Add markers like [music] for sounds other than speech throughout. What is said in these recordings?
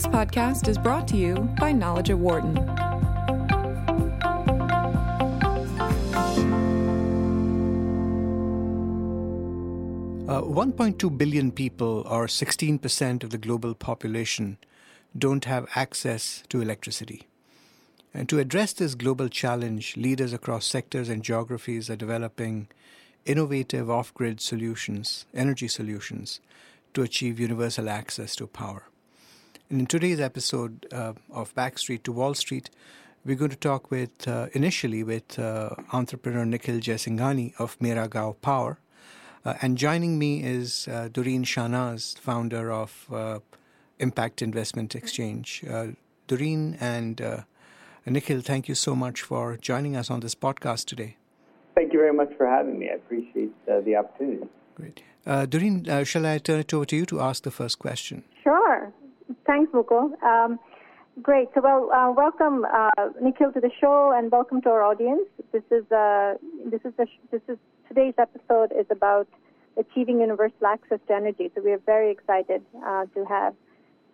This podcast is brought to you by Knowledge at Wharton. Uh, 1.2 billion people, or 16% of the global population, don't have access to electricity. And to address this global challenge, leaders across sectors and geographies are developing innovative off grid solutions, energy solutions, to achieve universal access to power. And in today's episode uh, of Backstreet to Wall Street, we're going to talk with uh, initially with uh, entrepreneur Nikhil Jaisinghani of Mera Gaon Power uh, and joining me is uh, Doreen Shahnaz, founder of uh, Impact Investment Exchange. Uh, Doreen and uh, Nikhil, thank you so much for joining us on this podcast today. Thank you very much for having me. I appreciate uh, the opportunity. Great. Doreen, shall I turn it over to you to ask the first question? Sure. Thanks, Mukul. Um, Great. So, well, uh, welcome, uh, Nikhil, to the show, and welcome to our audience. This is uh, this is this is today's episode is about achieving universal access to energy. So, we are very excited uh, to have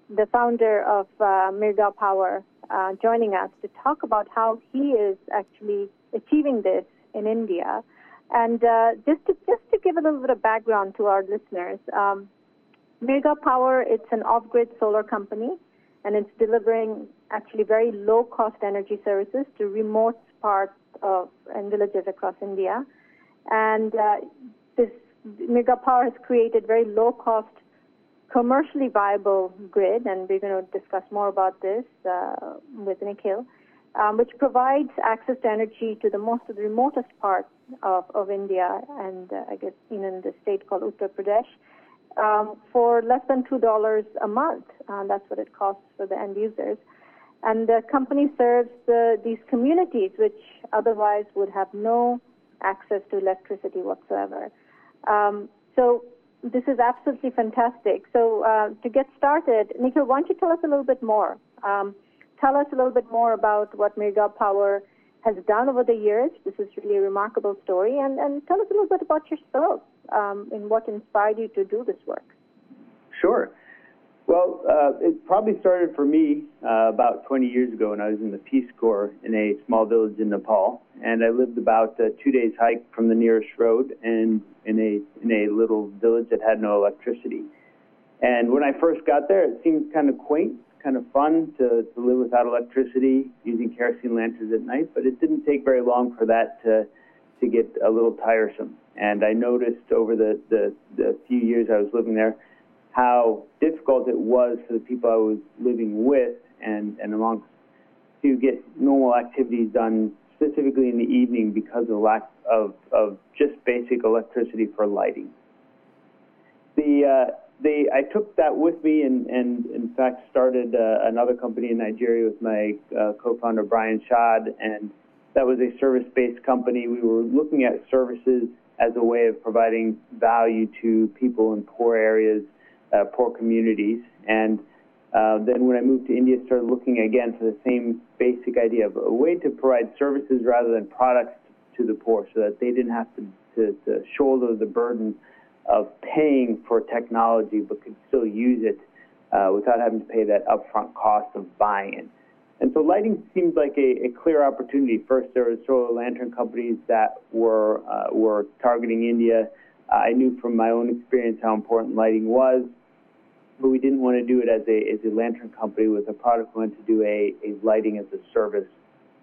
the founder of uh, Mera Gaon Power uh, joining us to talk about how he is actually achieving this in India. And uh, just to just to give a little bit of background to our listeners, um, Mera Gaon Power it's an off-grid solar company and it's delivering actually very low cost energy services to remote parts of and villages across India. And uh, this Mega Power has created very low cost, commercially viable grid, and we're going to discuss more about this uh, with Nikhil, um, which provides access to energy to the most of the remotest parts of, of India and uh, I guess in the state called Uttar Pradesh um, for less than $2 a month. Uh, that's what it costs for the end users. And the company serves the, these communities which otherwise would have no access to electricity whatsoever. Um, so this is absolutely fantastic. So uh, to get started, Nikhil, why don't you tell us a little bit more? Um, tell us a little bit more about what Mera Gaon Power has done over the years. This is really a remarkable story. And, and tell us a little bit about yourself um, and what inspired you to do this work. Sure. Well, uh, it probably started for me uh, about 20 years ago when I was in the Peace Corps in a small village in Nepal, and I lived about a two days hike from the nearest road and in a in a little village that had no electricity. And when I first got there, it seemed kind of quaint kind of fun to, to live without electricity using kerosene lanterns at night, but it didn't take very long for that to, to get a little tiresome. And I noticed over the, the, the few years I was living there how difficult it was for the people I was living with and, and amongst to get normal activities done, specifically in the evening because of the lack of, of just basic electricity for lighting. The, uh, they I took that with me and, and in fact started uh, another company in Nigeria with my uh, co-founder Brian Shaad and that was a service-based company. We were looking at services as a way of providing value to people in poor areas, uh, poor communities. And uh, then when I moved to India, started looking again for the same basic idea of a way to provide services rather than products to the poor, so that they didn't have to, to, to shoulder the burden of paying for technology but could still use it uh, without having to pay that upfront cost of buying it. And so lighting seemed like a, a clear opportunity. First, there were solar lantern companies that were uh, were targeting India. Uh, I knew from my own experience how important lighting was, but we didn't want to do it as a as a lantern company with a product. We wanted to do a, a lighting as a service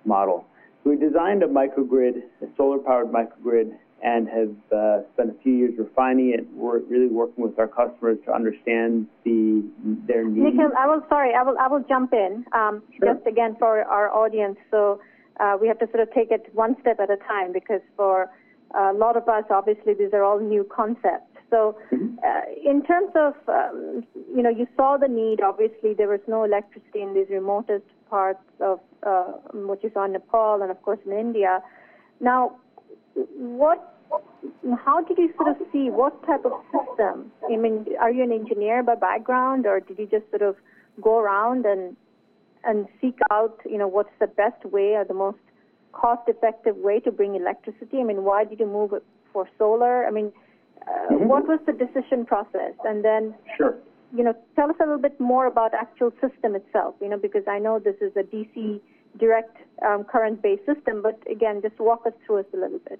model. So we designed a microgrid, a solar powered microgrid and have uh, spent a few years refining it. We're really working with our customers to understand the their needs. Nikhil, I will sorry, I will I will jump in um, sure. just again for our audience. So uh, we have to sort of take it one step at a time because for a lot of us, obviously, these are all new concepts. So, mm-hmm. uh, in terms of, um, you know, you saw the need. Obviously, there was no electricity in these remotest parts of uh, what you saw in Nepal and, of course, in India. Now, what how did you sort of see what type of system? I mean, are you an engineer by background, or did you just sort of go around and and seek out, you know, what's the best way or the most cost-effective way to bring electricity? I mean, why did you move for solar? I mean, uh, mm-hmm. what was the decision process? And then, sure. you know, tell us a little bit more about actual system itself. You know, because I know this is a DC direct um, current-based system, but again, just walk us through it a little bit.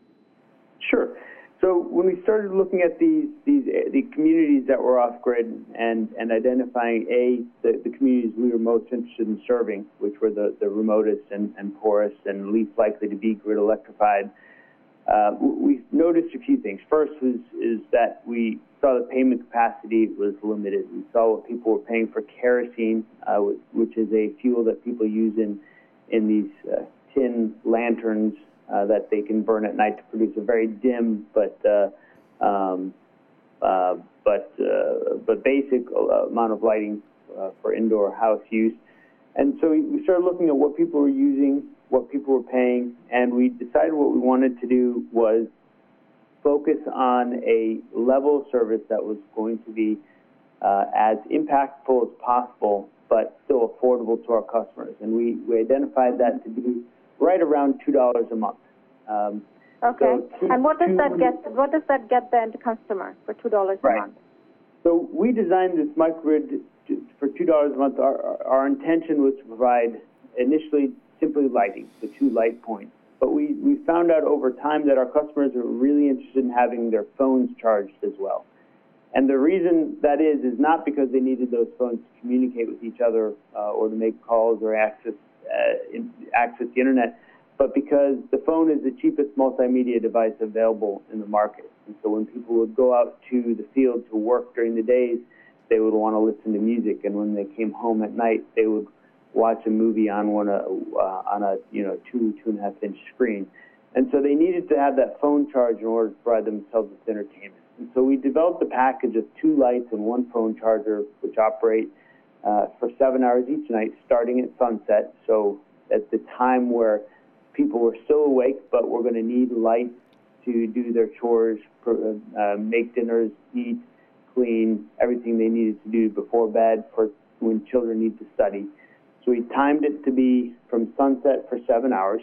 Sure. So when we started looking at these these the communities that were off grid and and identifying a the, the communities we were most interested in serving, which were the the remotest and, and poorest and least likely to be grid electrified, uh, we noticed a few things. First was is that we saw the payment capacity was limited. We saw what people were paying for kerosene, uh, which is a fuel that people use in in these uh, tin lanterns uh, that they can burn at night to produce a very dim but uh, um, uh, but uh, but basic uh, amount of lighting for indoor house use. And so we started looking at what people were using, what people were paying, and we decided what we wanted to do was focus on a level of service that was going to be as impactful as possible, but still affordable to our customers. And we, we identified that to be right around two dollars a month. Um, okay. So two, and what does that get? What does that get the end customer for two dollars right. a month? So we designed this microgrid for two dollars a month. Our, our intention was to provide initially simply lighting, the two light points. But we, we found out over time that our customers are really interested in having their phones charged as well. And the reason that is is not because they needed those phones to communicate with each other uh, or to make calls or access in, access the internet, but because the phone is the cheapest multimedia device available in the market. And so when people would go out to the field to work during the days, they would want to listen to music, and when they came home at night, they would watch a movie on one uh, on a you know two two and a half inch screen. And so they needed to have that phone charge in order to provide themselves with entertainment. And so we developed a package of two lights and one phone charger, which operate uh, for seven hours each night, starting at sunset. So at the time where people were still awake, but were going to need light to do their chores, uh, make dinners, eat, clean, everything they needed to do before bed for when children need to study. So we timed it to be from sunset for seven hours,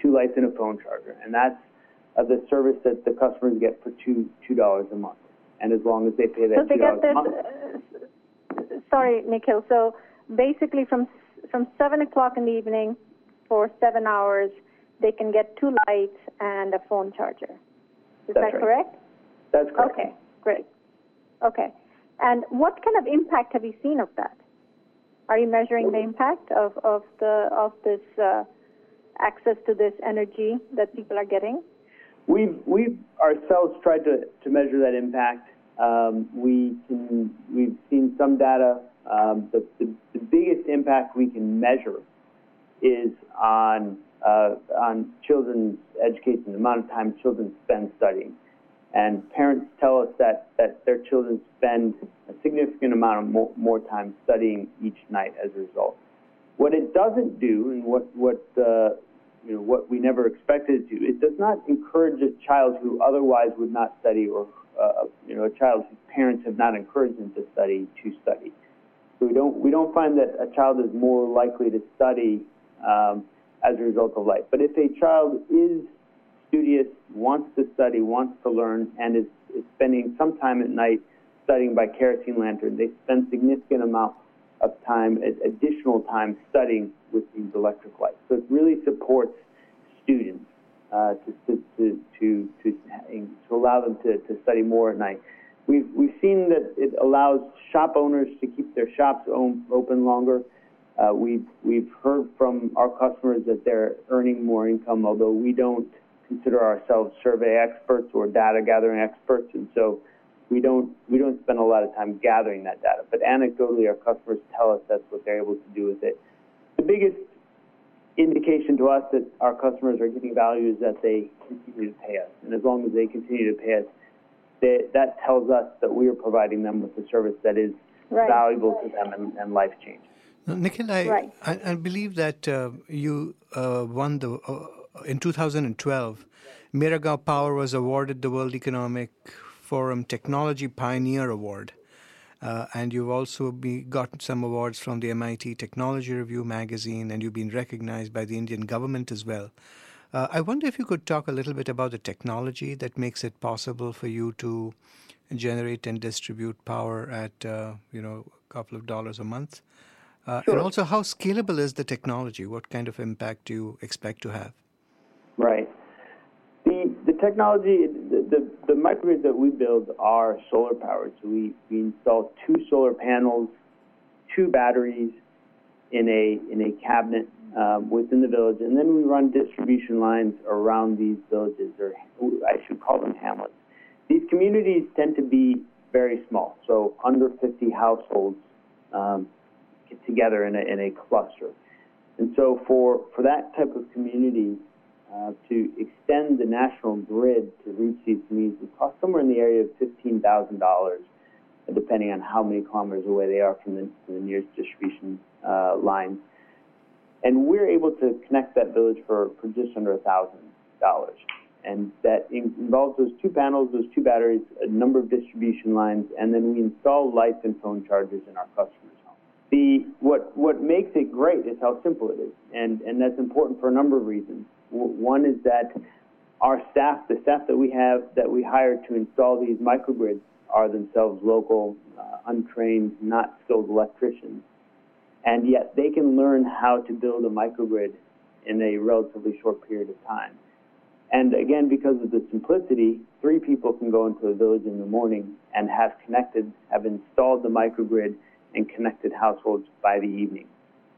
two lights and a phone charger, and that's uh, the service that the customers get for two two dollars a month. And as long as they pay that so two dollars a month. Sorry, Nikhil. So basically, from from seven o'clock in the evening for seven hours, they can get two lights and a phone charger. Is That's that right. correct? That's correct. Okay, great. Okay. And what kind of impact have you seen of that? Are you measuring the impact of, of the of this uh, access to this energy that people are getting? We've we've ourselves tried to, to measure that impact. Um, we can we've seen some data. Um, the, the, the biggest impact we can measure is on uh, on children's education, the amount of time children spend studying. And parents tell us that, that their children spend a significant amount of more, more time studying each night as a result. What it doesn't do, and what what uh, you know what we never expected it to, it does not encourage a child who otherwise would not study, or uh, you know a child whose parents have not encouraged them to study to study. So we don't we don't find that a child is more likely to study um, as a result of life. But if a child is studious, wants to study, wants to learn, and is, is spending some time at night studying by kerosene lantern, they spend significant amounts of time, additional time studying with these electric lights. So it really supports students uh, to, to, to, to, to allow them to, to study more at night. We've, we've seen that it allows shop owners to keep their shops open longer. Uh, we've, we've heard from our customers that they're earning more income, although we don't consider ourselves survey experts or data gathering experts, and so we don't we don't spend a lot of time gathering that data. But anecdotally, our customers tell us that's what they're able to do with it. The biggest indication to us that our customers are getting value is that they continue to pay us, and as long as they continue to pay us, they, that tells us that we are providing them with a service that is right. valuable to them and, and life changing. Nikhil, I, right. I, I, believe that uh, you uh, won the uh, in 2012. Mera Gaon Power was awarded the World Economic Forum Technology Pioneer Award, uh, and you've also be, got some awards from the MIT Technology Review magazine, and you've been recognized by the Indian government as well. Uh, I wonder if you could talk a little bit about the technology that makes it possible for you to generate and distribute power at uh, you know a couple of dollars a month, uh, sure. and also how scalable is the technology? What kind of impact do you expect to have? Right. The the technology, the, the, the microgrids that we build are solar powered. So we, we install two solar panels, two batteries in a in a cabinet um, within the village, and then we run distribution lines around these villages, or I should call them hamlets. These communities tend to be very small, so under 50 households um, get together in a, in a cluster. And so for, for that type of community, uh, to extend the national grid to reach these communities would cost somewhere in the area of $15,000, depending on how many kilometers away they are from the, from the nearest distribution uh, lines. And we're able to connect that village for, for just under $1,000 and that involves those two panels, those two batteries, a number of distribution lines, and then we install lights and phone chargers in our customers' homes. The what what makes it great is how simple it is, and and that's important for a number of reasons. One is that our staff, the staff that we have that we hire to install these microgrids, are themselves local, uh, untrained, not skilled electricians, and yet they can learn how to build a microgrid in a relatively short period of time. And again, because of the simplicity, three people can go into a village in the morning and have connected, have installed the microgrid and connected households by the evening.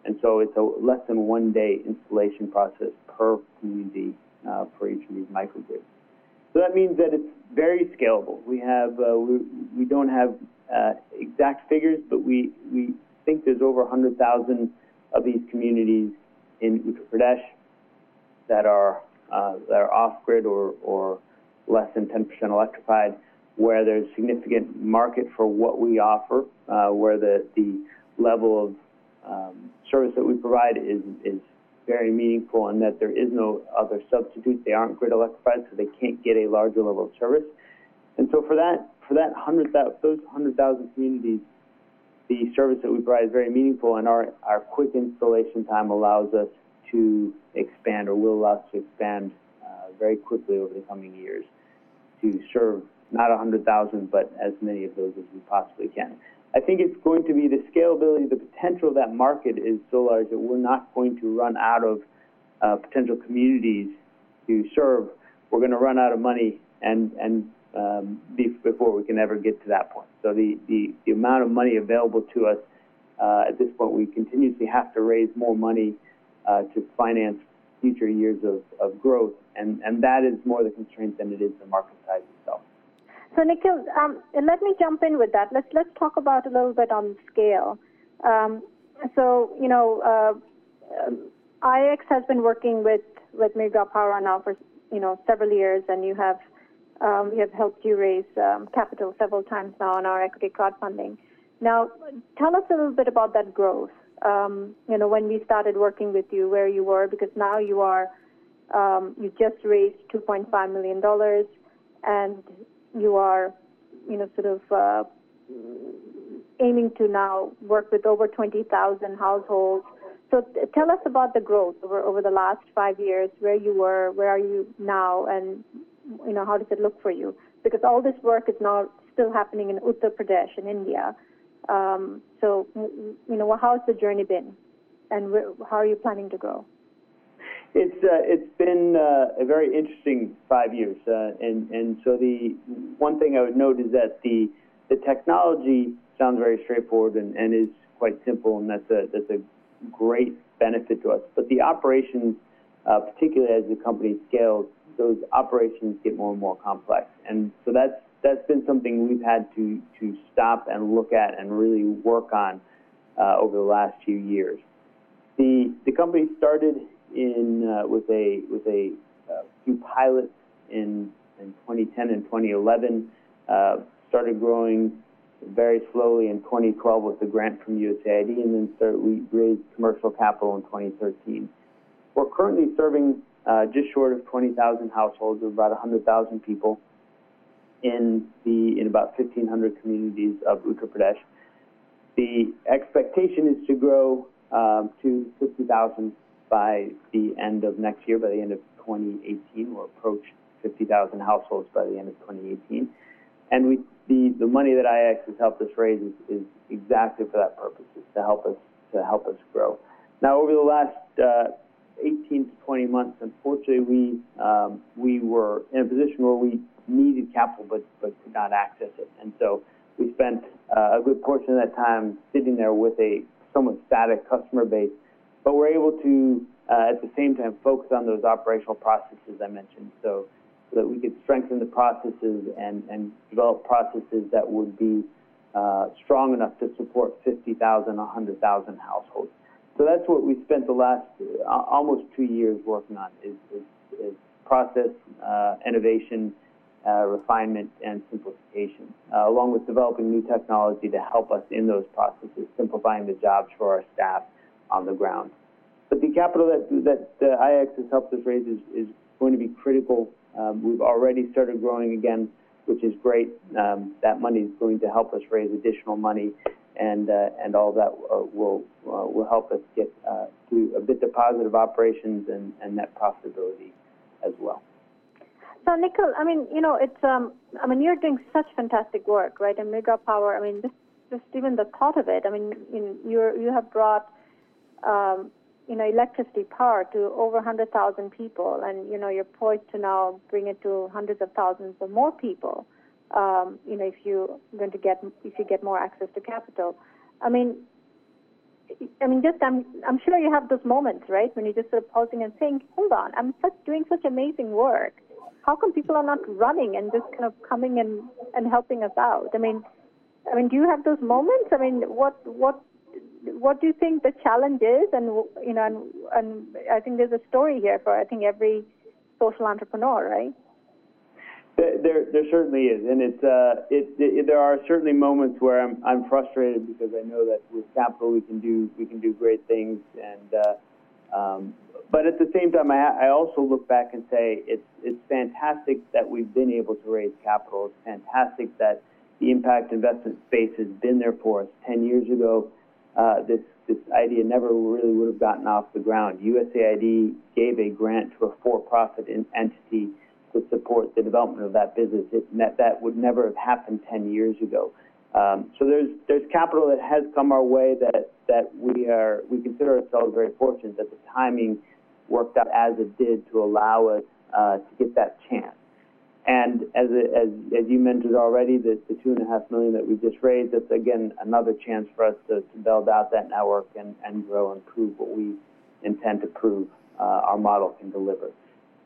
And so it's a less than one day installation process per community uh, for each of these microgrids. So that means that it's very scalable. We have uh, we, we don't have uh, exact figures, but we, we think there's over 100,000 of these communities in Uttar Pradesh that are uh, that are off-grid or, or less than 10% electrified, where there's significant market for what we offer, uh, where the, the level of um, service that we provide is, is very meaningful and that there is no other substitute. They aren't grid electrified, so they can't get a larger level of service. And so for that, for that 100, those 100,000 communities, the service that we provide is very meaningful, and our, our quick installation time allows us to expand or will allow us to expand uh, very quickly over the coming years to serve not 100,000, but as many of those as we possibly can. I think it's going to be the scalability, the potential of that market is so large that we're not going to run out of uh, potential communities to serve. We're going to run out of money and, and um, before we can ever get to that point. So the, the, the amount of money available to us uh, at this point, we continuously have to raise more money uh, to finance future years of, of growth. And, and that is more the constraint than it is the market size itself. So, Nikhil, um, let me jump in with that. Let's, let's talk about a little bit on scale. Um, so, you know, uh, um, IIX has been working with, with Mega Power now for, you know, several years, and you have, um, we have helped you raise um, capital several times now on our equity crowdfunding. Now, tell us a little bit about that growth um, you know, when we started working with you, where you were, because now you are, um, you just raised 2.5 million dollars, and you are, you know, sort of uh, aiming to now work with over 20,000 households. So t- tell us about the growth over over the last five years, where you were, where are you now, and you know, how does it look for you? Because all this work is now still happening in Uttar Pradesh in India. Um, so, you know, how has the journey been, and how are you planning to grow? It's uh, it's been uh, a very interesting five years, uh, and and so the one thing I would note is that the the technology sounds very straightforward and, and is quite simple, and that's a that's a great benefit to us. But the operations, uh, particularly as the company scales, those operations get more and more complex, and so that's that's been something we've had to to stop and look at and really work on uh, over the last few years. The the company started in uh, with a with a uh, few pilots in in 2010 and 2011. Uh, started growing very slowly in 2012 with a grant from USAID, and then start, we raised commercial capital in 2013. We're currently serving uh, just short of 20,000 households, of about 100,000 people in the in about 1,500 communities of Uttar Pradesh. The expectation is to grow um, to 50,000 by the end of next year, by the end of 2018. We'll approach 50,000 households by the end of 2018. And we, the, the money that IIX has helped us raise is, is exactly for that purpose, is to help us to help us grow. Now, over the last uh, 18 to 20 months, unfortunately, we um, we were in a position where we needed capital but but could not access it, and so we spent uh, a good portion of that time sitting there with a somewhat static customer base, but we're able to uh, at the same time focus on those operational processes I mentioned, so, so that we could strengthen the processes and and develop processes that would be uh, strong enough to support 50,000, 100,000 households. So that's what we spent the last uh, almost two years working on is, is, is process uh, innovation, uh, refinement, and simplification, uh, along with developing new technology to help us in those processes, simplifying the jobs for our staff on the ground. But the capital that, that uh, IIX has helped us raise is, is going to be critical. Um, we've already started growing again, which is great. Um, that money is going to help us raise additional money and uh, and all that uh, will uh, will help us get to a bit of positive operations and, and net profitability as well. So, Nikhil, I mean, you know, it's um, I mean, you're doing such fantastic work, right? And Mega Power, I mean, just just even the thought of it, I mean, you you're you have brought um, you know, electricity power to over 100,000 people, and you know, you're poised to now bring it to hundreds of thousands or more people um, you know, if you're going to get if you get more access to capital. I mean, I mean, just I'm I'm sure you have those moments, right, when you're just sort of pausing and saying, "Hold on, I'm such doing such amazing work. How come people are not running and just kind of coming and and helping us out?" I mean, I mean, do you have those moments? I mean, what what what do you think the challenge is? And you know, and, and I think there's a story here for I think every social entrepreneur, right? There, there certainly is, and it's uh, it, it, there are certainly moments where I'm I'm frustrated because I know that with capital we can do we can do great things, and uh, um, but at the same time I, I also look back and say it's it's fantastic that we've been able to raise capital. It's fantastic that the impact investment space has been there for us. Ten years ago, uh, this this idea never really would have gotten off the ground. USAID gave a grant to a for-profit entity to support the development of that business. It, that, that would never have happened 10 years ago. Um, so there's there's capital that has come our way that that we are we consider ourselves very fortunate that the timing worked out as it did to allow us uh, to get that chance. And as, as as you mentioned already, the, the two and a half million that we just raised, that's again another chance for us to, to build out that network and, and grow and prove what we intend to prove uh, our model can deliver.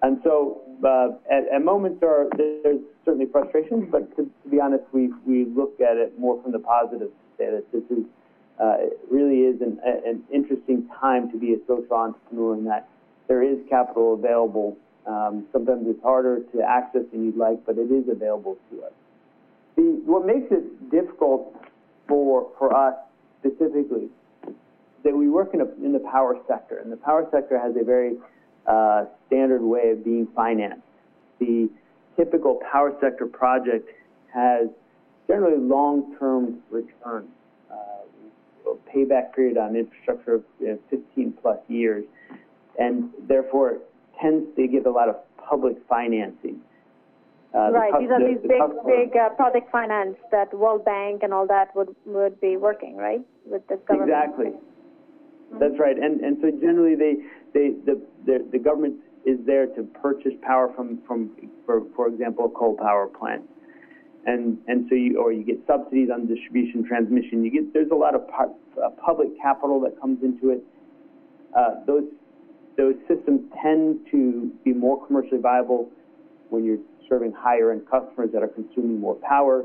And so uh, at, at, moments are, there's certainly frustrations, but to, to, be honest, we, we look at it more from the positive say that this is uh, really is an, an, interesting time to be a social entrepreneur in that there is capital available. Um, sometimes it's harder to access than you'd like, but it is available to us. The, what makes it difficult for, for us specifically that we work in, a, in the power sector, and the power sector has a very uh, standard way of being financed. The typical power sector project has generally long-term returns, uh, payback period on infrastructure of you know, 15 plus years, and therefore tends to give a lot of public financing. Uh, right, the these are these the, big, big uh, project finance that World Bank and all that would would be working, right, with the government. Exactly. That's right, and and so generally they they the the, the government is there to purchase power from from for for example a coal power plant, and and so you or you get subsidies on distribution transmission. You get there's a lot of uh, public capital that comes into it. Uh, those those systems tend to be more commercially viable when you're serving higher end customers that are consuming more power.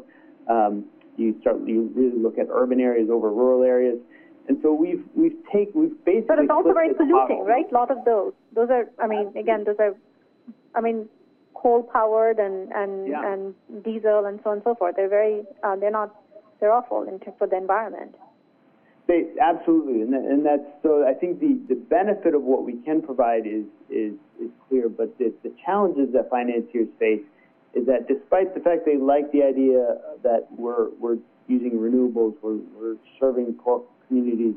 Um, you start you really look at urban areas over rural areas. And so we've we've take we've basically. But it's also very polluting, right? A lot of those. Those are. I mean, again, those are. I mean, coal powered and and yeah. and diesel and so on and so forth. They're very. Uh, they're not. They're awful in, for the environment. They, absolutely, and, that, and that's so. I think the, the benefit of what we can provide is is is clear, but the, the challenges that financiers face is that despite the fact they like the idea that we're we're using renewables, we're, we're serving poor communities,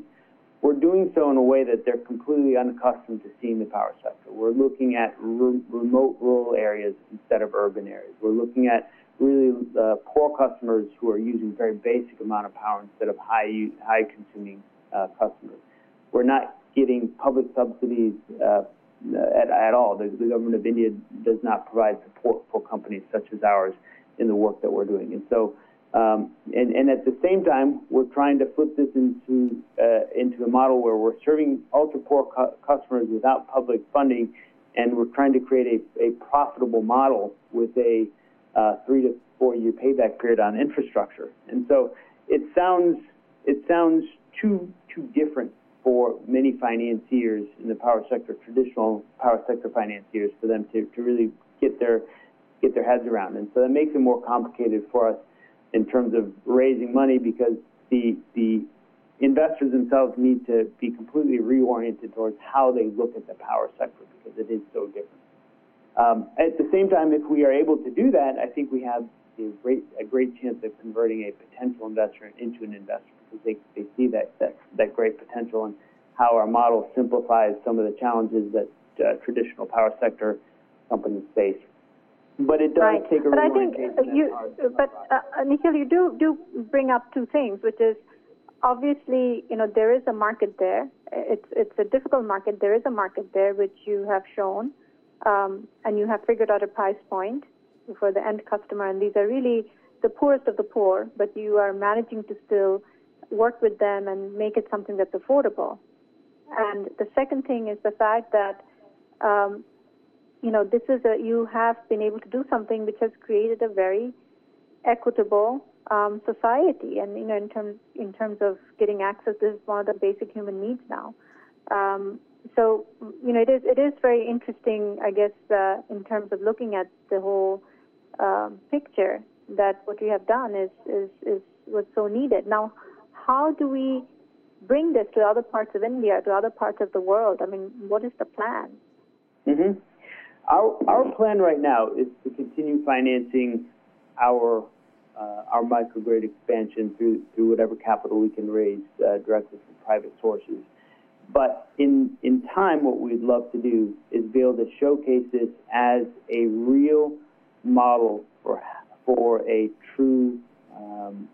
we're doing so in a way that they're completely unaccustomed to seeing the power sector. We're looking at re- remote rural areas instead of urban areas. We're looking at really uh, poor customers who are using very basic amount of power instead of high high consuming uh, customers. We're not getting public subsidies uh, at, at all. The, the, government of India does not provide support for companies such as ours in the work that we're doing. And so, um, and, and at the same time, we're trying to flip this into uh, into a model where we're serving ultra poor cu- customers without public funding, and we're trying to create a, a profitable model with a uh, three to four year payback period on infrastructure. And so, it sounds it sounds too too different for many financiers in the power sector, traditional power sector financiers, for them to, to really get their get their heads around. And so that makes it more complicated for us in terms of raising money because the the investors themselves need to be completely reoriented towards how they look at the power sector because it is so different. Um, at the same time, if we are able to do that, I think we have a great, a great chance of converting a potential investor into an investor because they, they see that, that, that great potential and how our model simplifies some of the challenges that uh, traditional power sector companies face. But it does right. take a But I think you, but uh, Nikhil, you do do bring up two things, which is obviously, you know, there is a market there. It's it's a difficult market. There is a market there, which you have shown, and you have figured out a price point for the end customer. And these are really the poorest of the poor, but you are managing to still work with them and make it something that's affordable. And the second thing is the fact that, um, you know, this is a, you have been able to do something which has created a very equitable um, society. And, you know, in terms, in terms of getting access, this is one of the basic human needs now. Um, so, you know, it is, it is very interesting, I guess, uh, in terms of looking at the whole um, picture that what we have done is, is, is was so needed. Now, how do we bring this to other parts of India, to other parts of the world? I mean, what is the plan? Mm-hmm. Our, our plan right now is to continue financing our uh, our microgrid expansion through through whatever capital we can raise uh, directly from private sources. But in in time, what we'd love to do is be able to showcase this as a real model for for a true um,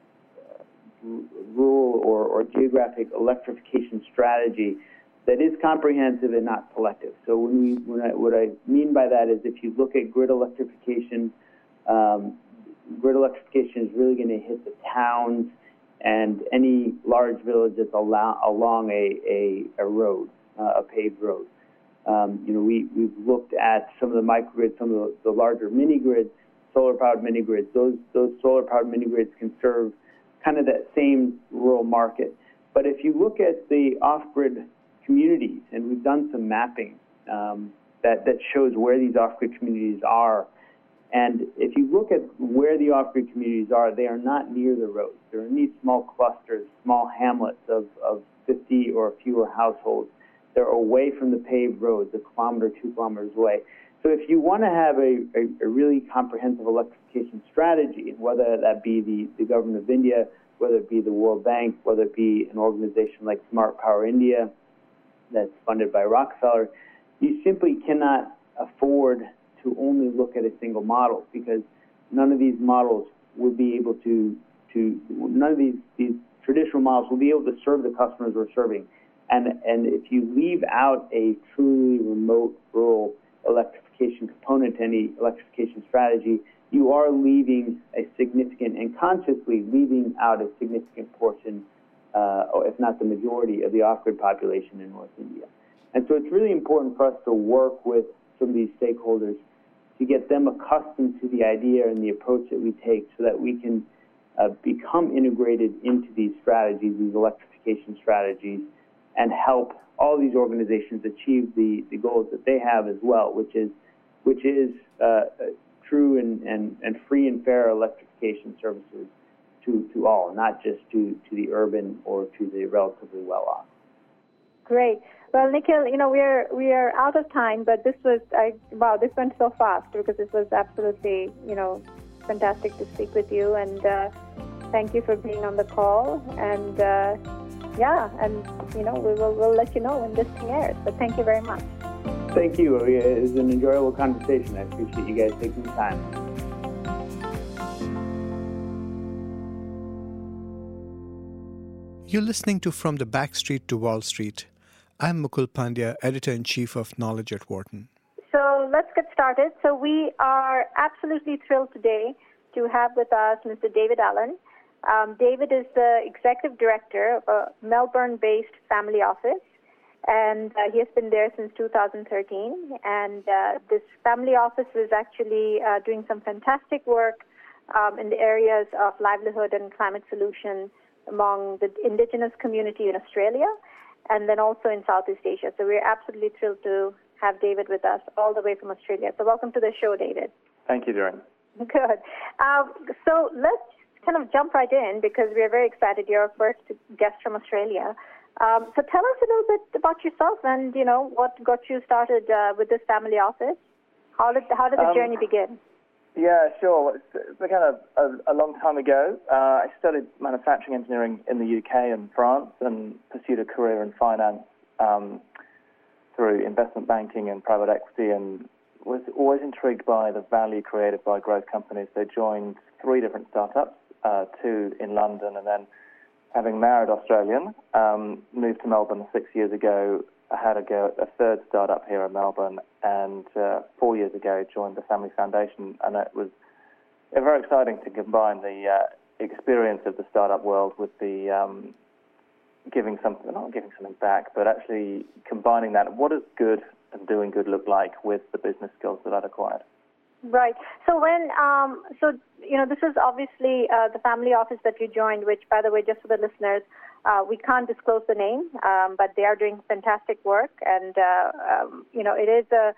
rural or, or geographic electrification strategy that is comprehensive and not selective. So when we, when I, what I mean by that is if you look at grid electrification, um, grid electrification is really going to hit the towns and any large villages along, along a, a, a road, uh, a paved road. Um, you know, we, we've looked at some of the microgrids, some of the, the larger mini grids, solar powered mini grids. Those, those solar powered mini grids can serve kind of that same rural market. But if you look at the off-grid communities, and we've done some mapping um, that, that shows where these off-grid communities are, and if you look at where the off-grid communities are, they are not near the roads. They're in these small clusters, small hamlets of, of 50 or fewer households. They're away from the paved roads, a kilometer, two kilometers away. So if you want to have a, a, a really comprehensive electrification strategy, whether that be the, the government of India, whether it be the World Bank, whether it be an organization like Smart Power India that's funded by Rockefeller, you simply cannot afford to only look at a single model because none of these models will be able to, to none of these, these traditional models will be able to serve the customers we're serving. And, and if you leave out a truly remote rural electrification component to any electrification strategy, you are leaving a significant and consciously leaving out a significant portion, uh, if not the majority, of the off-grid population in North India. And so it's really important for us to work with some of these stakeholders to get them accustomed to the idea and the approach that we take so that we can uh, become integrated into these strategies, these electrification strategies, and help all these organizations achieve the, the goals that they have as well, which is which is uh, true and, and, and free and fair electrification services to, to all, not just to, to the urban or to the relatively well off. Great. Well, Nikhil, you know we are we are out of time, but this was I wow this went so fast because this was absolutely you know fantastic to speak with you and uh, thank you for being on the call and uh, yeah, and you know we will we'll let you know when this thing airs. But thank you very much. Thank you. It was an enjoyable conversation. I appreciate you guys taking the time. You're listening to From the Back Street to Wall Street. I'm Mukul Pandya, editor in chief of Knowledge at Wharton. So let's get started. So we are absolutely thrilled today to have with us Mr. David Allen. Um, David is the executive director of a Melbourne-based family office, and uh, he has been there since 2013. And uh, this family office is actually uh, doing some fantastic work um, in the areas of livelihood and climate solution among the indigenous community in Australia, and then also in Southeast Asia. So we're absolutely thrilled to have David with us all the way from Australia. So welcome to the show, David. Thank you, Doreen. [laughs] Good. Um, so let's kind of jump right in because we are very excited. You're our first guest from Australia. Um, so tell us a little bit about yourself and you know what got you started uh, with this family office. How did how did the um, journey begin? Yeah, sure. It began a, a, a long time ago. Uh, I studied manufacturing engineering in the UK and France and pursued a career in finance um, through investment banking and private equity and was always intrigued by the value created by growth companies. So joined three different startups, uh, two in London, and then having married Australian, um, moved to Melbourne six years ago. I had a go at a third startup here in Melbourne, and uh, four years ago joined the Family Foundation, and it was very exciting to combine the uh, experience of the startup world with the um, giving something, not giving something back, but actually combining that. What does good and doing good look like with the business skills that I'd acquired? Right. So when, um, so you know, this is obviously uh, the family office that you joined, which, by the way, just for the listeners, uh, we can't disclose the name, um, but they are doing fantastic work, and uh, um, you know, it is a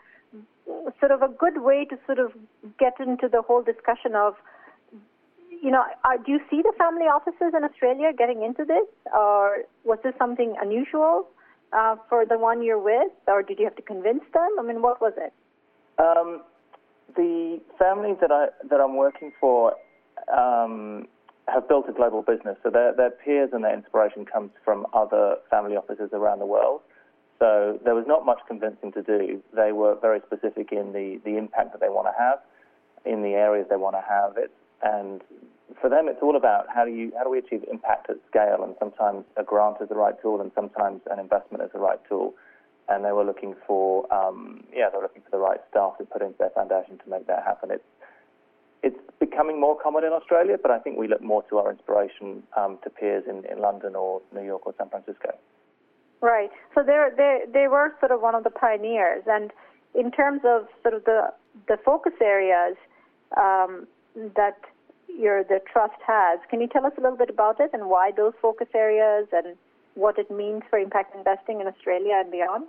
sort of a good way to sort of get into the whole discussion of you know, uh, do you see the family offices in Australia getting into this, or was this something unusual uh, for the one you're with, or did you have to convince them? I mean, what was it? Um, the family that I that I'm working for um, have built a global business, so their their peers and their inspiration comes from other family offices around the world. So there was not much convincing to do. They were very specific in the the impact that they want to have, in the areas they want to have it, and for them, it's all about how do you how do we achieve impact at scale, and sometimes a grant is the right tool, and sometimes an investment is the right tool. And they were looking for um, yeah, they're looking for the right staff to put into their foundation to make that happen. It's it's becoming more common in Australia, but I think we look more to our inspiration um, to peers in, in London or New York or San Francisco. Right. So they they they were sort of one of the pioneers, and in terms of sort of the the focus areas um, that your the trust has. Can you tell us a little bit about it and why those focus areas and what it means for impact investing in Australia and beyond?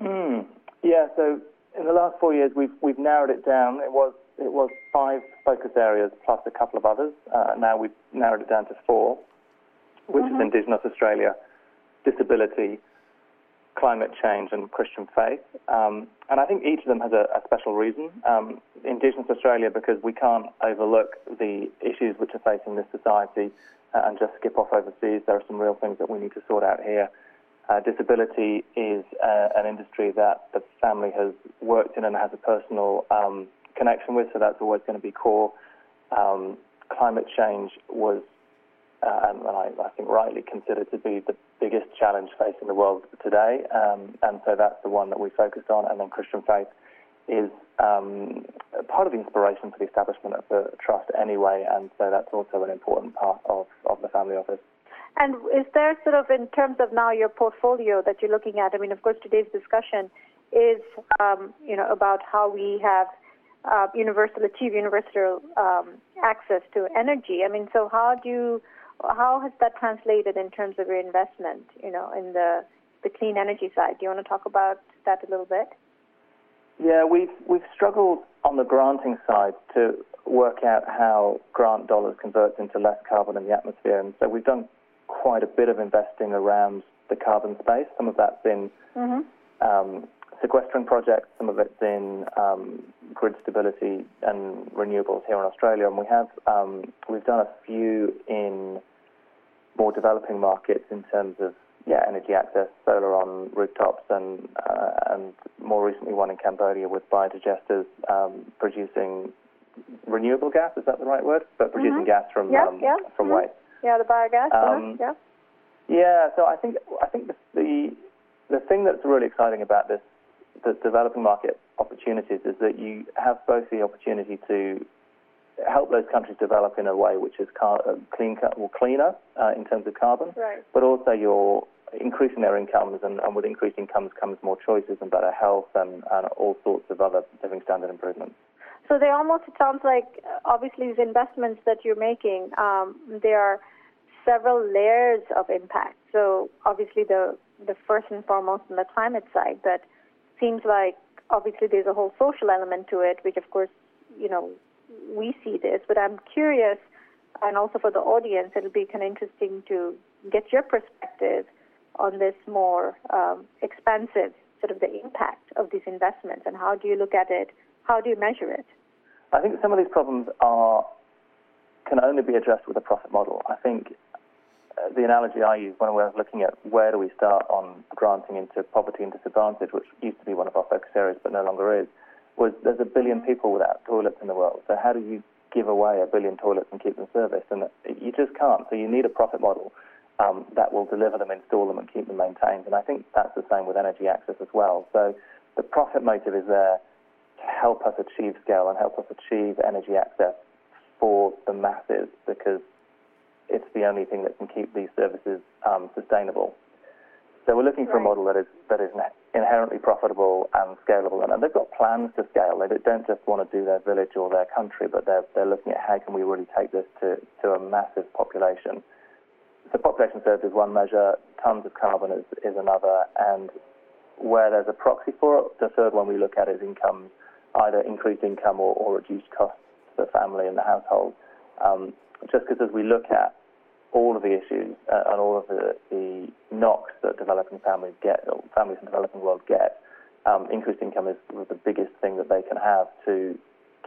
Mm. Yeah, so in the last four years we've we've narrowed it down. It was it was five focus areas plus a couple of others. Uh, now we've narrowed it down to four, which mm-hmm. is Indigenous Australia, disability, climate change and Christian faith. Um, and I think each of them has a, a special reason. Um, Indigenous Australia, because we can't overlook the issues which are facing this society uh, and just skip off overseas. There are some real things that we need to sort out here. Uh, disability is uh, an industry that the family has worked in and has a personal um, connection with, so that's always going to be core. Um, climate change was uh, and I, I, think rightly considered to be the biggest challenge facing the world today. Um, and so that's the one that we focused on. And then Christian faith is um, part of the inspiration for the establishment of the trust anyway. And so that's also an important part of, of the family office. And is there sort of, in terms of now your portfolio that you're looking at, I mean, of course, today's discussion is, um, you know, about how we have uh, universal, achieve universal um, access to energy. I mean, so how do you how has that translated in terms of your investment, you know, in the, the clean energy side? Do you want to talk about that a little bit? Yeah, we've, we've struggled on the granting side to work out how grant dollars convert into less carbon in the atmosphere. And so we've done quite a bit of investing around the carbon space. Some of that's in mm-hmm. um, sequestering projects, some of it's in um, grid stability and renewables here in Australia. And we have um, we've done a few in more developing markets in terms of yeah, energy access, solar on rooftops, and uh, and more recently one in Cambodia with biodigesters um, producing renewable gas. Is that the right word? But producing Mhm. gas from Yeah, um, yeah, from mhm. waste. Yeah, the biogas. Um, yeah. Yeah, so I think I think the, the the thing that's really exciting about this the developing market opportunities is that you have both the opportunity to help those countries develop in a way which is car, uh, clean well, cleaner uh, in terms of carbon, Right. but also you're increasing their incomes, and, and with increased incomes comes more choices and better health and, and all sorts of other living standard improvements. So they almost, it sounds like, uh, obviously, these investments that you're making, um, there are several layers of impact. So obviously, the the first and foremost on the climate side, but seems like obviously there's a whole social element to it, which of course, you know, we see this. But I'm curious, and also for the audience, it'll be kind of interesting to get your perspective on this more um, expansive sort of the impact of these investments, and how do you look at it? How do you measure it? I think some of these problems are can only be addressed with a profit model. I think uh, the analogy I use when we're looking at where do we start on granting into poverty and disadvantage, which used to be one of our focus areas but no longer is, was there's a billion people without toilets in the world. So how do you give away a billion toilets and keep them serviced? And you just can't. So you need a profit model um, that will deliver them, install them, and keep them maintained. And I think that's the same with energy access as well. So the profit motive is there to help us achieve scale and help us achieve energy access for the masses because it's the only thing that can keep these services um, sustainable. So we're looking for a model that is that is inherently profitable and scalable, and they've got plans to scale. They don't just want to do their village or their country, but they're they're looking at how can we really take this to to a massive population. So population served is one measure, tons of carbon is, is another, and where there's a proxy for it, the third one we look at is income, either increased income or, or reduced costs for the family and the household. Um, just because as we look at all of the issues uh, and all of the, the knocks that developing families get, or families in the developing world get, um, increased income is the biggest thing that they can have to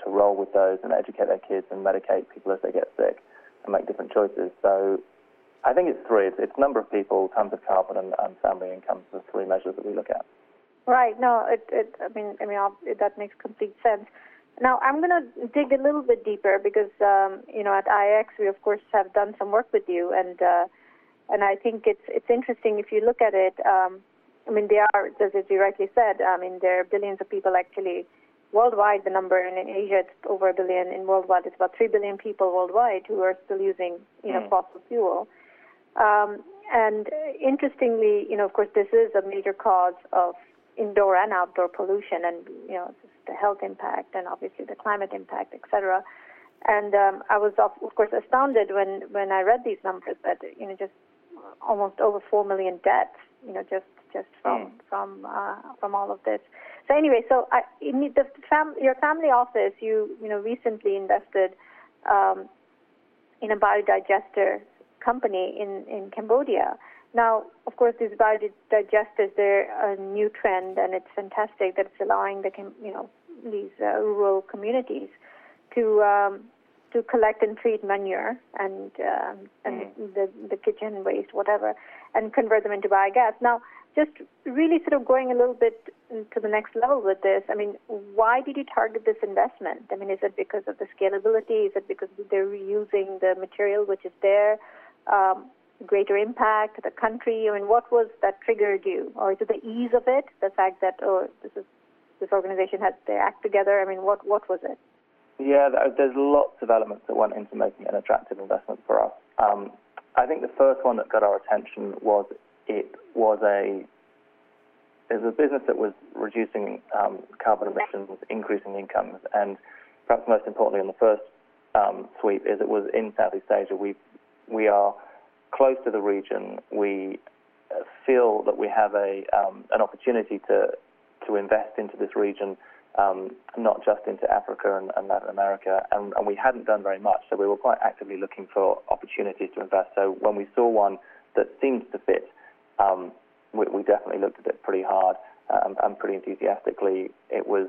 to roll with those and educate their kids and medicate people as they get sick and make different choices. So I think it's three. It's, it's number of people, tons of carbon, and, and family income. The three measures that we look at. Right. No, it, it I mean, I mean, ob- that makes complete sense. Now, I'm going to dig a little bit deeper because, um, you know, at IIX we of course have done some work with you, and uh, and I think it's it's interesting if you look at it. Um, I mean, there are, as you rightly said, I mean, there are billions of people actually worldwide. The number and in Asia it's over a billion. In worldwide, it's about three billion people worldwide who are still using, you know, Mm. fossil fuel. Um, and interestingly, you know, of course, this is a major cause of indoor and outdoor pollution, and you know, the health impact, and obviously the climate impact, etc. And um, I was, of, of course, astounded when when I read these numbers that you know, just almost over four million deaths, you know, just just from from uh, from all of this. So anyway, so I, in the fam- your family office, you you know, recently invested um, in a biodigester company in, in Cambodia. Now, of course, these biodigesters, they're a new trend, and it's fantastic that it's allowing the, you know, these uh, rural communities to um, to collect and treat manure and um, and the, the kitchen waste, whatever, and convert them into biogas. Now, just really sort of going a little bit to the next level with this. I mean, why did you target this investment? I mean, is it because of the scalability? Is it because they're reusing the material which is there? Um, greater impact to the country? I mean, what was that triggered you, or is it the ease of it, the fact that oh, this is this organization had their act together? I mean, what what was it? Yeah, there's lots of elements that went into making an attractive investment for us. Um, I think the first one that got our attention was it was a it was a business that was reducing um, carbon emissions, increasing incomes, and perhaps most importantly, in the first um, sweep, is it was in Southeast Asia. We we are close to the region. We feel that we have a um, an opportunity to to invest into this region, um, not just into Africa and, and Latin America, and, and we hadn't done very much. So we were quite actively looking for opportunities to invest. So when we saw one that seemed to fit, um, we, we definitely looked at it pretty hard um, and pretty enthusiastically. It was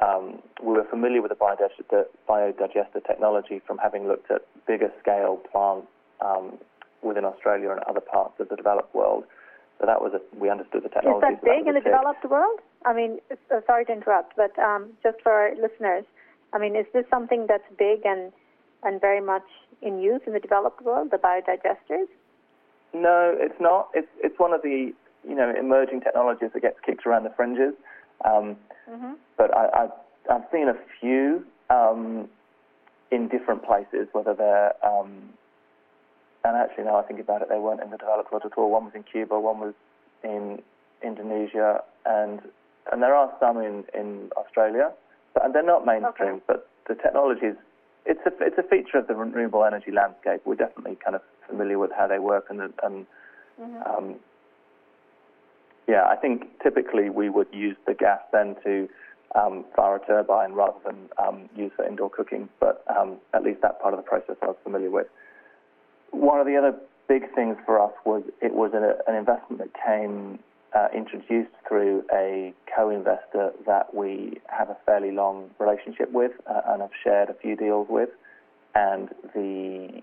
um, we were familiar with the biodigester, biodigester technology from having looked at bigger scale plant um, within Australia and other parts of the developed world. So that was a, we understood the technology. Is that big in the developed world? I mean, uh, sorry to interrupt, but um, just for our listeners, I mean, is this something that's big and and very much in use in the developed world, the biodigesters? No, it's not. It's it's one of the you know emerging technologies that gets kicked around the fringes. Um, mm-hmm. But I, I've I've seen a few um, in different places, whether they're um, actually now I think about it, they weren't in the developed world at all. One was in Cuba, one was in Indonesia, and and there are some in in Australia, but and they're not mainstream. Okay. But the technology is it's a it's a feature of the renewable energy landscape. We're definitely kind of familiar with how they work, and and mm-hmm. um, yeah, I think typically we would use the gas then to um, fire a turbine rather than um, use for indoor cooking. But um, at least that part of the process I was familiar with. One of the other big things for us was it was an, an investment that came uh, introduced through a co-investor that we have a fairly long relationship with uh, and have shared a few deals with. And the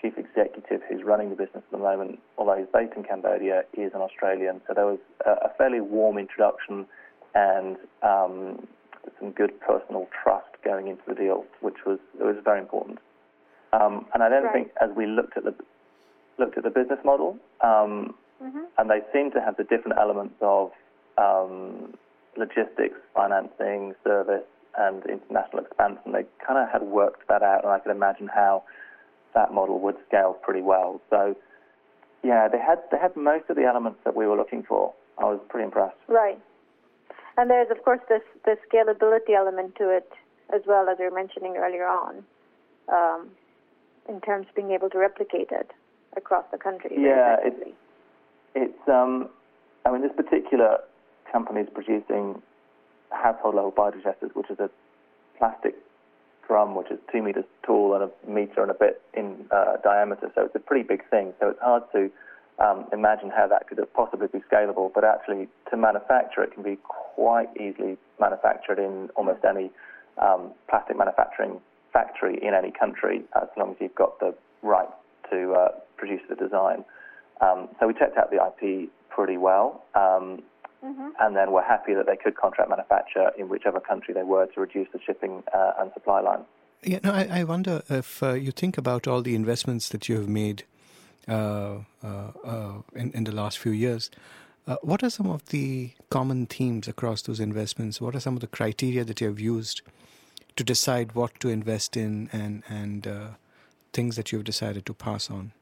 chief executive who's running the business at the moment, although he's based in Cambodia, is an Australian. So there was a, a fairly warm introduction and um, some good personal trust going into the deal, which was it was very important. Um, and I then right. think as we looked at the looked at the business model, um, mm-hmm. and they seem to have the different elements of um, logistics, financing, service, and international expansion. They kind of had worked that out, and I could imagine how that model would scale pretty well. So, yeah, they had they had most of the elements that we were looking for. I was pretty impressed. Right, and there's of course this the scalability element to it as well as you were mentioning earlier on. Um, in terms of being able to replicate it across the country. Yeah, it's, it's um, I mean, this particular company is producing household level biodigesters, which is a plastic drum which is two meters tall and a meter and a bit in uh, diameter. So it's a pretty big thing. So it's hard to um, imagine how that could possibly be scalable, but actually to manufacture it can be quite easily manufactured in almost any um, plastic manufacturing factory in any country as long as you've got the right to uh, produce the design. Um, so we checked out the IP pretty well, um, mm-hmm. and then we're happy that they could contract manufacture in whichever country they were to reduce the shipping uh, and supply line. Yeah, no, I, I wonder if uh, you think about all the investments that you have made uh, uh, uh, in, in the last few years. what are some of the common themes across those investments? What are some of the criteria that you have used to decide what to invest in and and uh, things that you've decided to pass on?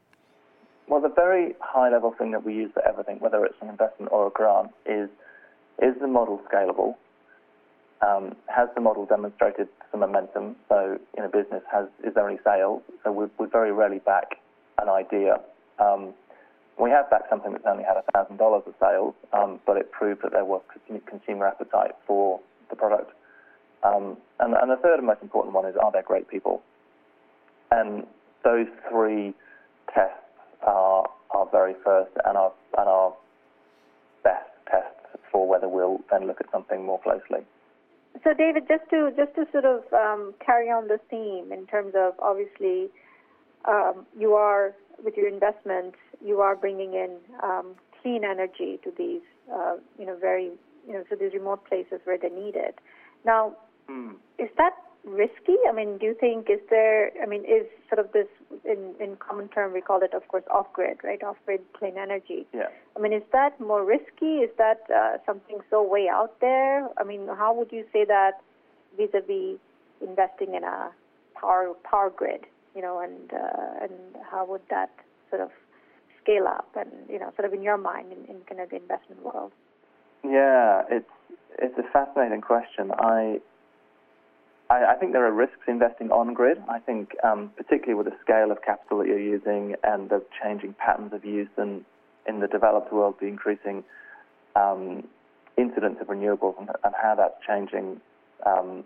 Well, the very high level thing that we use for everything, whether it's an investment or a grant, is is the model scalable? Um, has the model demonstrated some momentum? So, in a business, has is there any sales? So, we, we very rarely back an idea. Um, we have backed something that's only had $1,000 of sales, um, but it proved that there was consumer appetite for the product. Um, and, and the third and most important one is are there great people? And those three tests are are very first and are and are best tests for whether we'll then look at something more closely. So, David, just to just to sort of um, carry on the theme in terms of obviously um, you are with your investments, you are bringing in um, clean energy to these uh, you know very you know to these remote places where they need it. Now, Mm. Is that risky? I mean, do you think is there? I mean, is sort of this in in common term we call it, of course, off grid, right? Off grid clean energy. Yeah. I mean, is that more risky? Is that uh, something so way out there? I mean, how would you say that vis-a-vis investing in a power power grid? You know, and uh, and how would that sort of scale up? And you know, sort of in your mind, in, in kind of the investment world. Yeah, it's it's a fascinating question. I I, I think there are risks investing on grid. I think, um, particularly with the scale of capital that you're using and the changing patterns of use and in the developed world, the increasing um, incidence of renewables and, and, how that's changing um,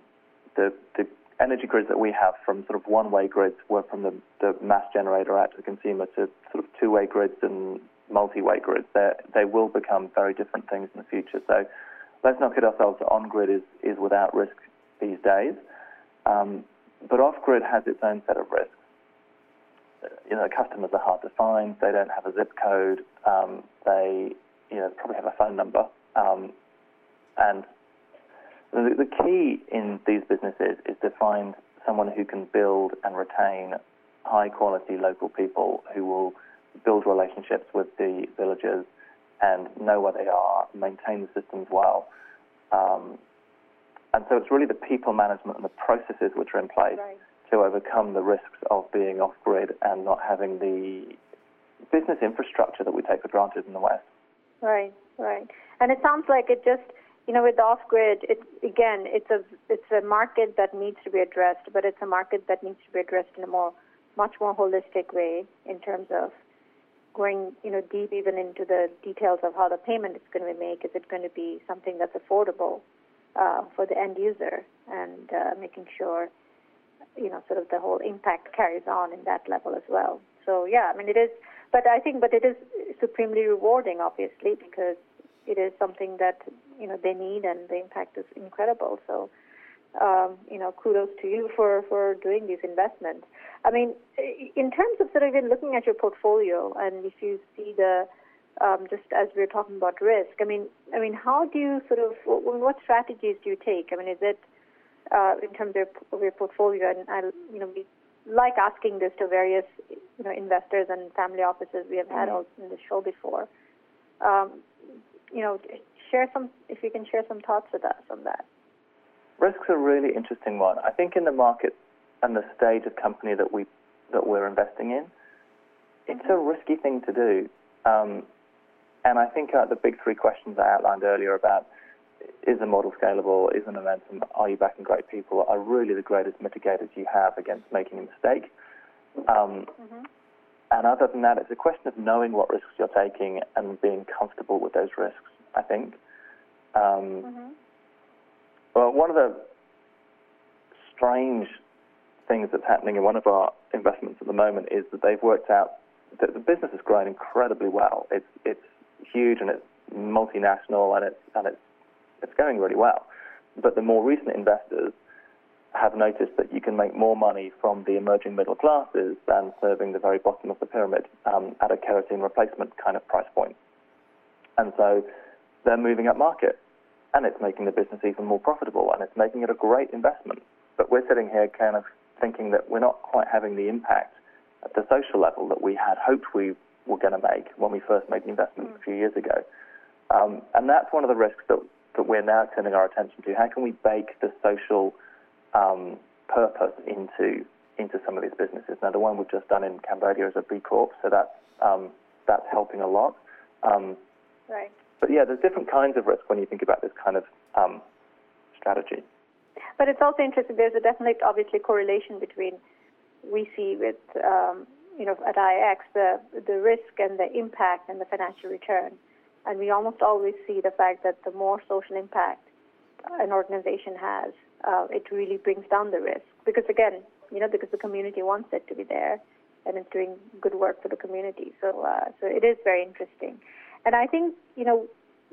the, the energy grids that we have from sort of one-way grids were from the, the mass generator out to the consumer to sort of two-way grids and multi-way grids. They will become very different things in the future. So let's not kid ourselves that on-grid is, is without risk these days. Um, but off-grid has its own set of risks. you know, customers are hard to find. They don't have a zip code. Um, they, you know, probably have a phone number. Um, and the, the key in these businesses is to find someone who can build and retain high quality local people who will build relationships with the villagers and know where they are, maintain the systems well. Um, and so it's really the people management and the processes which are in place Right. to overcome the risks of being off grid and not having the business infrastructure that we take for granted in the West. Right, right. And it sounds like it just, you know, with off grid, it again, it's a it's a market that needs to be addressed, but it's a market that needs to be addressed in a more, much more holistic way in terms of going, you know, deep even into the details of how the payment is going to be made. Is it going to be something that's affordable uh, for the end user, and uh, making sure, you know, sort of the whole impact carries on in that level as well. So yeah, I mean, it is but I think, but it is supremely rewarding, obviously, because it is something that you know they need, and the impact is incredible. So, um, you know, kudos to you for for doing these investments. I mean, in terms of sort of even looking at your portfolio, and if you see the um, just as we are talking about risk, I mean, I mean, how do you sort of what, what strategies do you take? I mean, is it uh, in terms of, of your portfolio? And I, you know, we like asking this to various you know investors and family offices we have had on the show before. Um, you know, share some if you can share some thoughts with us on that. Risks a really interesting one. I think in the market and the stage of company that we that we're investing in, it's a risky thing to do. Um, and I think uh, the big three questions I outlined earlier about is the model scalable, is the momentum, are you backing great people, are really the greatest mitigators you have against making a mistake. Um, And other than that, it's a question of knowing what risks you're taking and being comfortable with those risks, I think. Um, Well, one of the strange things that's happening in one of our investments at the moment is that they've worked out that the business has grown incredibly well. It's it's huge and it's multinational and it's and it's it's going really well. But the more recent investors have noticed that you can make more money from the emerging middle classes than serving the very bottom of the pyramid um, at a kerosene replacement kind of price point. And so they're moving up market and it's making the business even more profitable and it's making it a great investment. But we're sitting here kind of thinking that we're not quite having the impact at the social level that we had hoped we were going to make when we first made the investment a few years ago. Um, and that's one of the risks that, that we're now turning our attention to. How can we bake the social um, purpose into into some of these businesses? Now, the one we've just done in Cambodia is a B Corp, so that's um, that's helping a lot. Um, Right. but yeah, there's different kinds of risk when you think about this kind of um, strategy. But it's also interesting. There's a definite, obviously, correlation between we see with um, you know at IIX the the risk and the impact and the financial return, and we almost always see the fact that the more social impact an organization has, uh, it really brings down the risk. Because again, you know, because the community wants it to be there, and it's doing good work for the community. So uh, so it is very interesting, and I think you know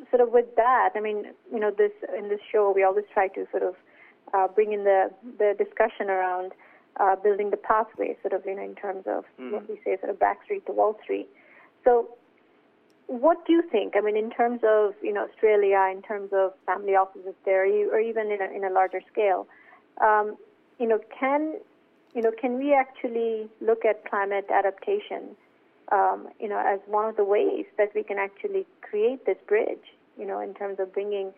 sort of with that, I mean, you know, this in this show we always try to sort of uh, bring in the the discussion around uh, building the pathway, sort of, you know, in terms of what we say, sort of back street to Wall Street. So, what do you think? I mean, in terms of you know Australia, in terms of family offices there, you- or even in a, in a larger scale, um, you know, can you know can we actually look at climate adaptation, um, you know, as one of the ways that we can actually create this bridge, you know, in terms of bringing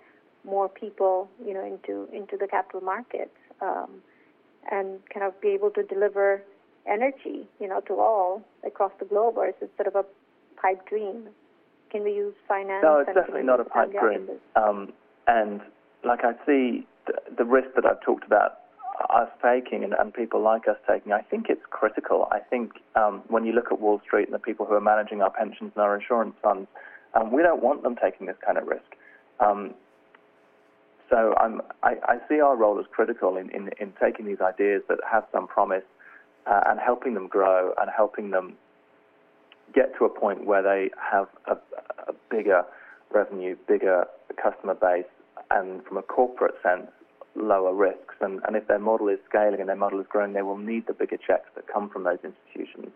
more people, you know, into into the capital markets, um, and kind of be able to deliver energy, you know, to all across the globe, or is it sort of a pipe dream? Can we use finance? No, it's definitely not a pipe dream. Um, and like I see the, the risk that I've talked about us taking and, and people like us taking, I think it's critical. I think um, when you look at Wall Street and the people who are managing our pensions and our insurance funds, um, we don't want them taking this kind of risk. Um, so I, I see our role as critical in, in, in taking these ideas that have some promise uh, and helping them grow and helping them get to a point where they have a, a bigger revenue, bigger customer base, and from a corporate sense, lower risks. And, and if their model is scaling and their model is growing, they will need the bigger checks that come from those institutions.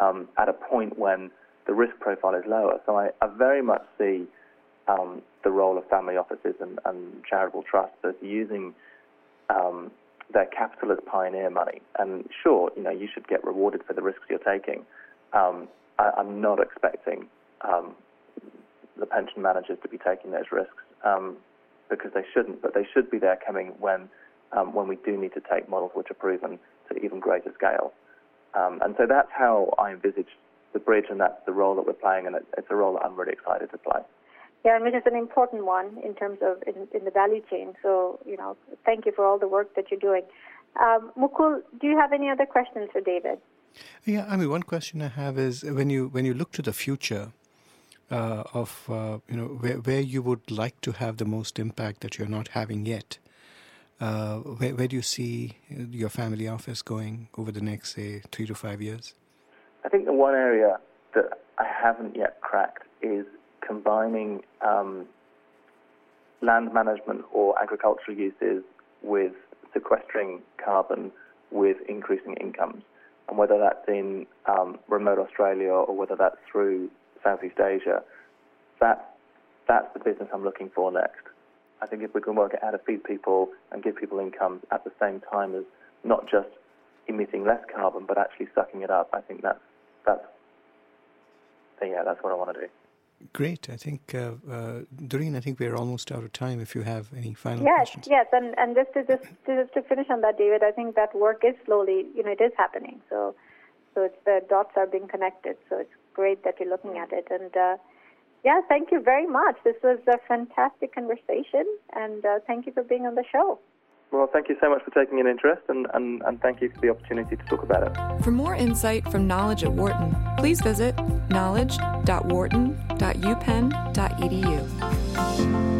um, at a point when the risk profile is lower. So I, I very much see um, the role of family offices and, and charitable trusts as using um, their capital as pioneer money. And sure, you know, you should get rewarded for the risks you're taking. Um, I, am not expecting um, the pension managers to be taking those risks um, because they shouldn't, but they should be there coming when um, when we do need to take models which are proven to even greater scale. And so that's how I envisage the bridge, and that's the role that we're playing, and it's a role that I'm really excited to play. Yeah, and which is an important one in terms of in, in the value chain. So, you know, thank you for all the work that you're doing. Um, Mukul, do you have any other questions for David? Yeah, I mean, one question I have is when you when you look to the future uh, of uh, you know where where you would like to have the most impact that you're not having yet. Uh, where, where do you see your family office going over the next, say, three to five years? I think the one area that I haven't yet cracked is combining um, land management or agricultural uses with sequestering carbon with increasing incomes. And whether that's in um, remote Australia or whether that's through Southeast Asia, that, that's the business I'm looking for next. I think if we can work out how to feed people and give people income at the same time as not just emitting less carbon but actually sucking it up, I think that's that's yeah, that's what I want to do. Great. I think, uh, uh, Durreen, I think we're almost out of time. If you have any final yes, questions. Yes, and, and just to just to, just to finish on that, David, I think that work is slowly, you know, it is happening. So, so it's the dots are being connected. So it's great that you're looking at it. And uh, yeah, thank you very much. This was a fantastic conversation, and uh, thank you for being on the show. Well, thank you so much for taking an interest, and, and, and thank you for the opportunity to talk about it. For more insight from Knowledge at Wharton, please visit knowledge.wharton.upenn.edu.